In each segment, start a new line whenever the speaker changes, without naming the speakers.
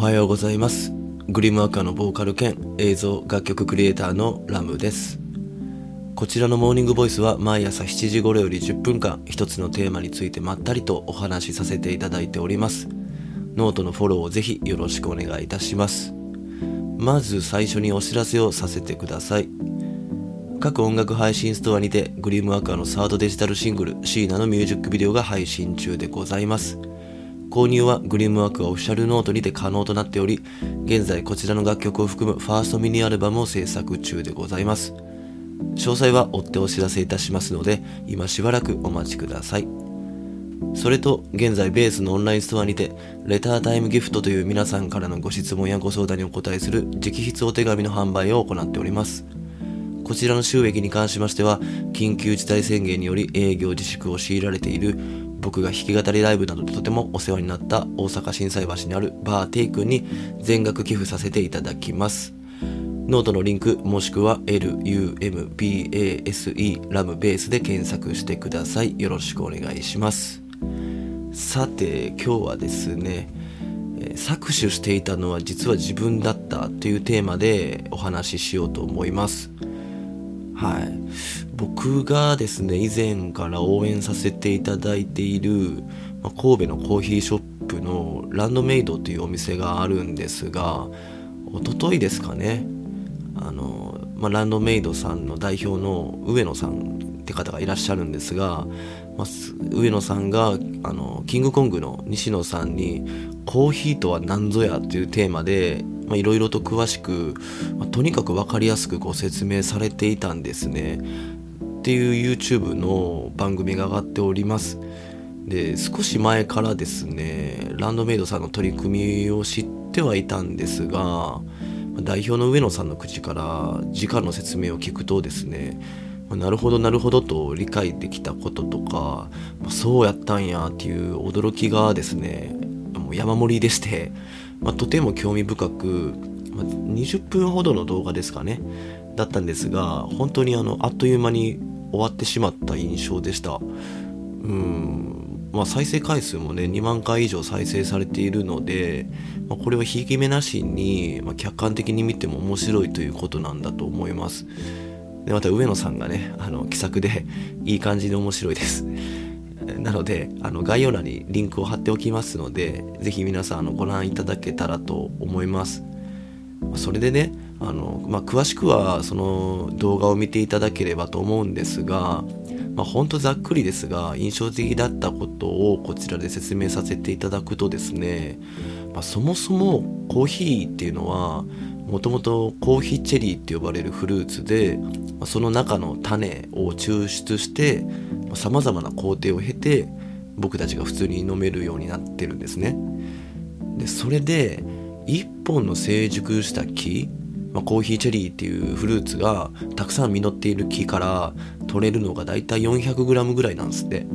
はようございます。グリムアカのボーカル兼映像楽曲クリエイターのラムです。こちらのモーニングボイスは毎朝7時頃より10分間一つのテーマについてまったりとお話しさせていただいております。ノートのフォローをぜひよろしくお願いいたします。まず最初にお知らせをさせてください。各音楽配信ストアにてグリムアカのサードデジタルシングルシーナのミュージックビデオが配信中でございます。購入はグリムワークオフィシャルノートにて可能となっており、現在こちらの楽曲を含むファーストミニアルバムを制作中でございます。詳細は追ってお知らせいたしますので、今しばらくお待ちください。それと、現在ベースのオンラインストアにて、レタータイムギフトという皆さんからのご質問やご相談にお答えする直筆お手紙の販売を行っております。こちらの収益に関しましては、緊急事態宣言により営業自粛を強いられている僕が弾き語りライブなどでとてもお世話になった大阪心斎橋にあるバーテイクに全額寄付させていただきます。ノートのリンクもしくは LUMBASE ラムベースで検索してください。よろしくお願いします。さて今日はですね、搾取していたのは実は自分だったというテーマでお話ししようと思います。はい。僕がですね、以前から応援させていただいている、まあ、神戸のコーヒーショップのランドメイドというお店があるんですが、おとといですかね、あの、まあ、ランドメイドさんの代表の上野さんって方がいらっしゃるんですが、まあ、上野さんがあのキングコングの西野さんに「コーヒーとは何ぞや」というテーマでいろいろと詳しく、まあ、とにかく分かりやすくご説明されていたんですね。っていう YouTube の番組が上がっております。で少し前からですねランドメイドさんの取り組みを知ってはいたんですが代表の上野さんの口から時間の説明を聞くとですねなるほどなるほどと理解できたこととかそうやったんやっていう驚きがですねもう山盛りでしてまあ、とても興味深く、まあ、20分ほどの動画ですかねだったんですが本当にあのあっという間に終わってしまった印象でした。うん。まあ再生回数もね2万回以上再生されているので、まあ、これはひいき目なしに、まあ、客観的に見ても面白いということなんだと思います。でまた上野さんがねあの気さくでいい感じで面白いです。なのであの概要欄にリンクを貼っておきますので是非皆さんあのご覧いただけたらと思います。それでねあの、まあ、詳しくはその動画を見ていただければと思うんですが、まあ、ほんとざっくりですが印象的だったことをこちらで説明させていただくとですね、まあ、そもそもコーヒーっていうのはもともとコーヒーチェリーって呼ばれるフルーツでその中の種を抽出してさまざまな工程を経て僕たちが普通に飲めるようになってるんですね。でそれで1本の成熟した木、まあ、コーヒーチェリーっていうフルーツがたくさん実っている木から取れるのがだいたい 400g ぐらいなんですって。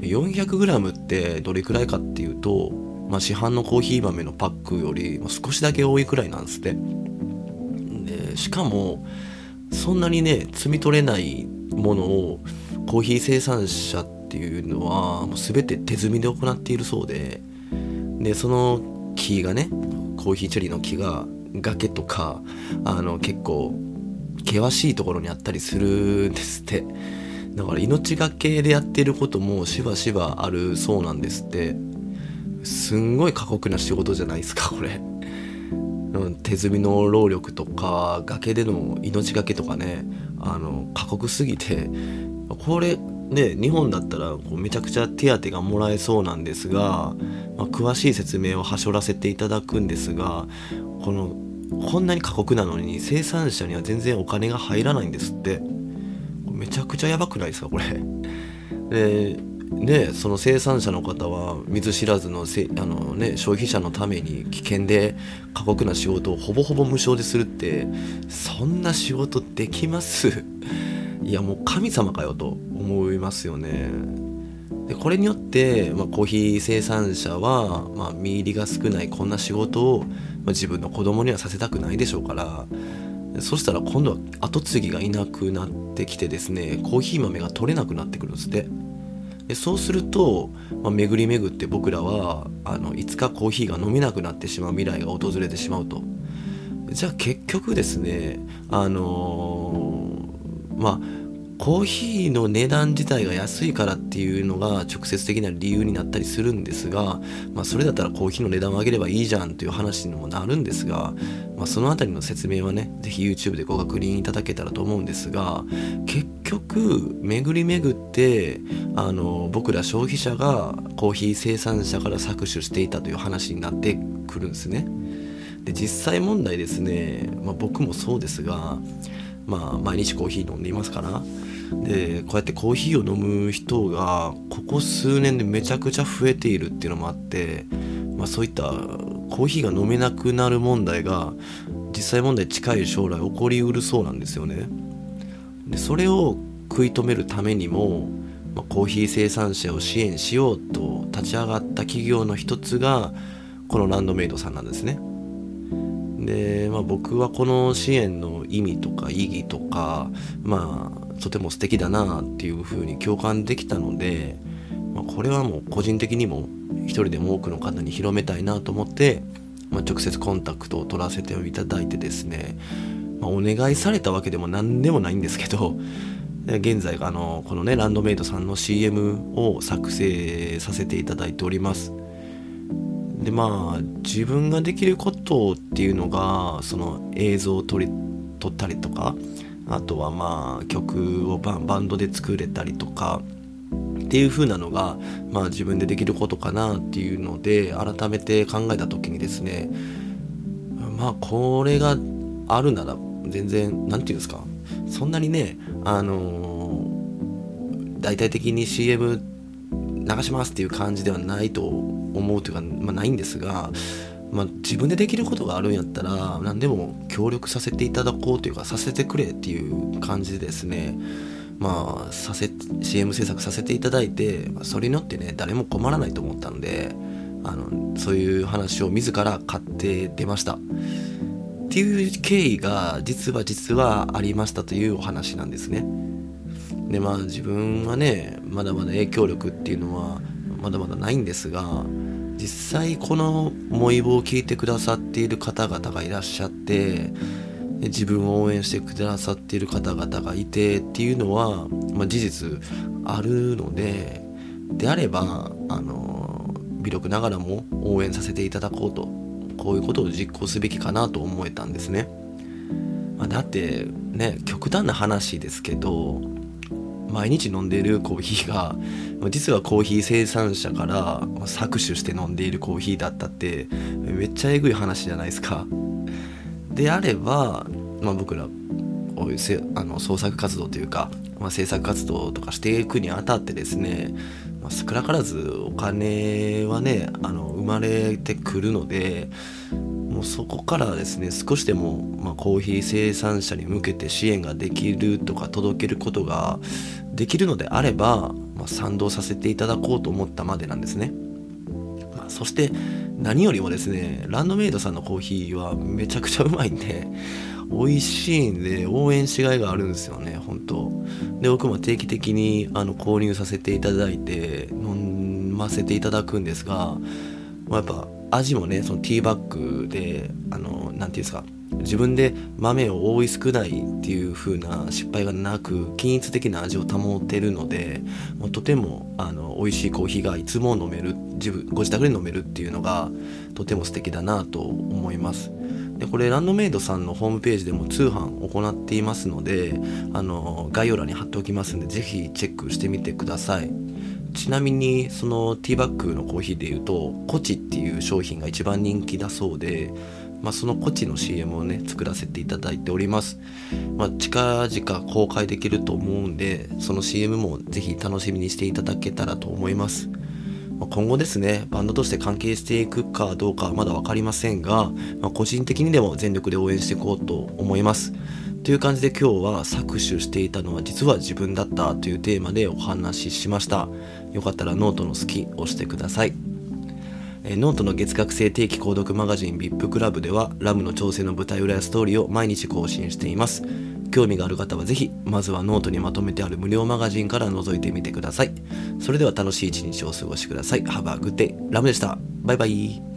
400g ってどれくらいかっていうと、まあ、市販のコーヒー豆のパックより少しだけ多いくらいなんですって。でしかもそんなにね摘み取れないものをコーヒー生産者っていうのはもう全て手摘みで行っているそうで。でその木がねコーヒーチェリーの木が崖とかあの結構険しいところにあったりするんですって。だから命がけでやってることもしばしばあるそうなんですって。すんごい過酷な仕事じゃないですかこれ。手摘みの労力とか崖での命がけとかねあの過酷すぎて。これね日本だったらこうめちゃくちゃ手当がもらえそうなんですが、まあ、詳しい説明をはしょらせていただくんですがこのこんなに過酷なのに生産者には全然お金が入らないんですって。めちゃくちゃやばくないですかこれ。でねその生産者の方は水知らずのせあの、ね、消費者のために危険で過酷な仕事をほぼほぼ無償でするってそんな仕事できます？いやもう神様かよと思いますよね。でこれによって、まあ、コーヒー生産者は、まあ、身入りが少ないこんな仕事を、まあ、自分の子供にはさせたくないでしょうから。そしたら今度は後継ぎがいなくなってきてですねコーヒー豆が取れなくなってくるんですって。でそうすると、まあ、巡り巡って僕らはあのいつかコーヒーが飲めなくなってしまう未来が訪れてしまうと。じゃあ結局ですねあのー、まあコーヒーの値段自体が安いからっていうのが直接的な理由になったりするんですが、まあ、それだったらコーヒーの値段を上げればいいじゃんという話にもなるんですが、まあ、その辺りの説明はね是非 YouTube でご確認いただけたらと思うんですが結局巡り巡ってあの僕ら消費者がコーヒー生産者から搾取していたという話になってくるんですね。で実際問題ですね、まあ、僕もそうですがまあ毎日コーヒー飲んでいますからでこうやってコーヒーを飲む人がここ数年でめちゃくちゃ増えているっていうのもあって、まあ、そういったコーヒーが飲めなくなる問題が実際問題近い将来起こりうるそうなんですよね。でそれを食い止めるためにも、まあ、コーヒー生産者を支援しようと立ち上がった企業の一つがこのランドメイドさんなんですね。で、まあ、僕はこの支援の意味とか意義とかまあとても素敵だなっていうふうに共感できたので、まあ、これはもう個人的にも一人でも多くの方に広めたいなと思って、まあ、直接コンタクトを取らせていただいてですね、まあ、お願いされたわけでも何でもないんですけど現在あのこのねランドメイドさんの CM を作成させていただいております。でまあ自分ができることっていうのがその映像を撮り撮ったりとかあとはまあ曲をバンドで作れたりとかっていう風なのが、まあ、自分でできることかなっていうので改めて考えた時にですねまあこれがあるなら全然何て言うんですかそんなにねあのー、大体的に CM 流しますっていう感じではないと思うというか、まあ、ないんですがまあ、自分でできることがあるんやったら何でも協力させていただこうというかさせてくれっていう感じでですねまあさせ CM 制作させていただいてそれによってね誰も困らないと思ったんであのそういう話を自ら買って出ました。っていう経緯が実は実はありましたというお話なんですね。でまあ自分はねまだまだ影響力っていうのはまだまだないんですが実際このモイボを聞いてくださっている方々がいらっしゃって自分を応援してくださっている方々がいてっていうのは、まあ、事実あるのでであればあの微力ながらも応援させていただこうとこういうことを実行すべきかなと思えたんですね。まあ、だってね極端な話ですけど毎日飲んでいるコーヒーが実はコーヒー生産者から搾取して飲んでいるコーヒーだったってめっちゃえぐい話じゃないですか。であれば、まあ、僕らあの創作活動というか、まあ、制作活動とかしていくにあたってですね、まあ、少なからずお金はねあの生まれてくるのでもうそこからですね少しでも、まあ、コーヒー生産者に向けて支援ができるとか届けることができるのであれば、まあ、賛同させていただこうと思ったまでなんですね、まあ、そして何よりもですねランドメイドさんのコーヒーはめちゃくちゃうまいんで美味しいんで応援しがいがあるんですよね本当。で僕も定期的にあの購入させていただいて飲ませていただくんですが、まあ、やっぱ味もねそのティーバッグであの何て言うんですか自分で豆を多い少ないっていう風な失敗がなく均一的な味を保てるのでもうとてもあの美味しいコーヒーがいつも飲める自分ご自宅で飲めるっていうのがとても素敵だなと思います。でこれランドメイドさんのホームページでも通販行っていますのであの概要欄に貼っておきますんで是非チェックしてみてください。ちなみにそのティーバッグのコーヒーでいうとコチっていう商品が一番人気だそうで、まあ、そのコチの CM をね作らせていただいております、まあ、近々公開できると思うんでその CM もぜひ楽しみにしていただけたらと思います。ま今後ですねバンドとして関係していくかどうかはまだ分かりませんが、ま、個人的にでも全力で応援していこうと思います。という感じで今日は搾取していたのは実は自分だったというテーマでお話ししました。よかったらノートの好き押してください。えノートの月額制定期購読マガジン VIP クラブではラムの挑戦の舞台裏やストーリーを毎日更新しています。興味がある方はぜひ、まずはノートにまとめてある無料マガジンから覗いてみてください。それでは楽しい一日をお過ごしください。Have a good day. ラムでした。バイバイ。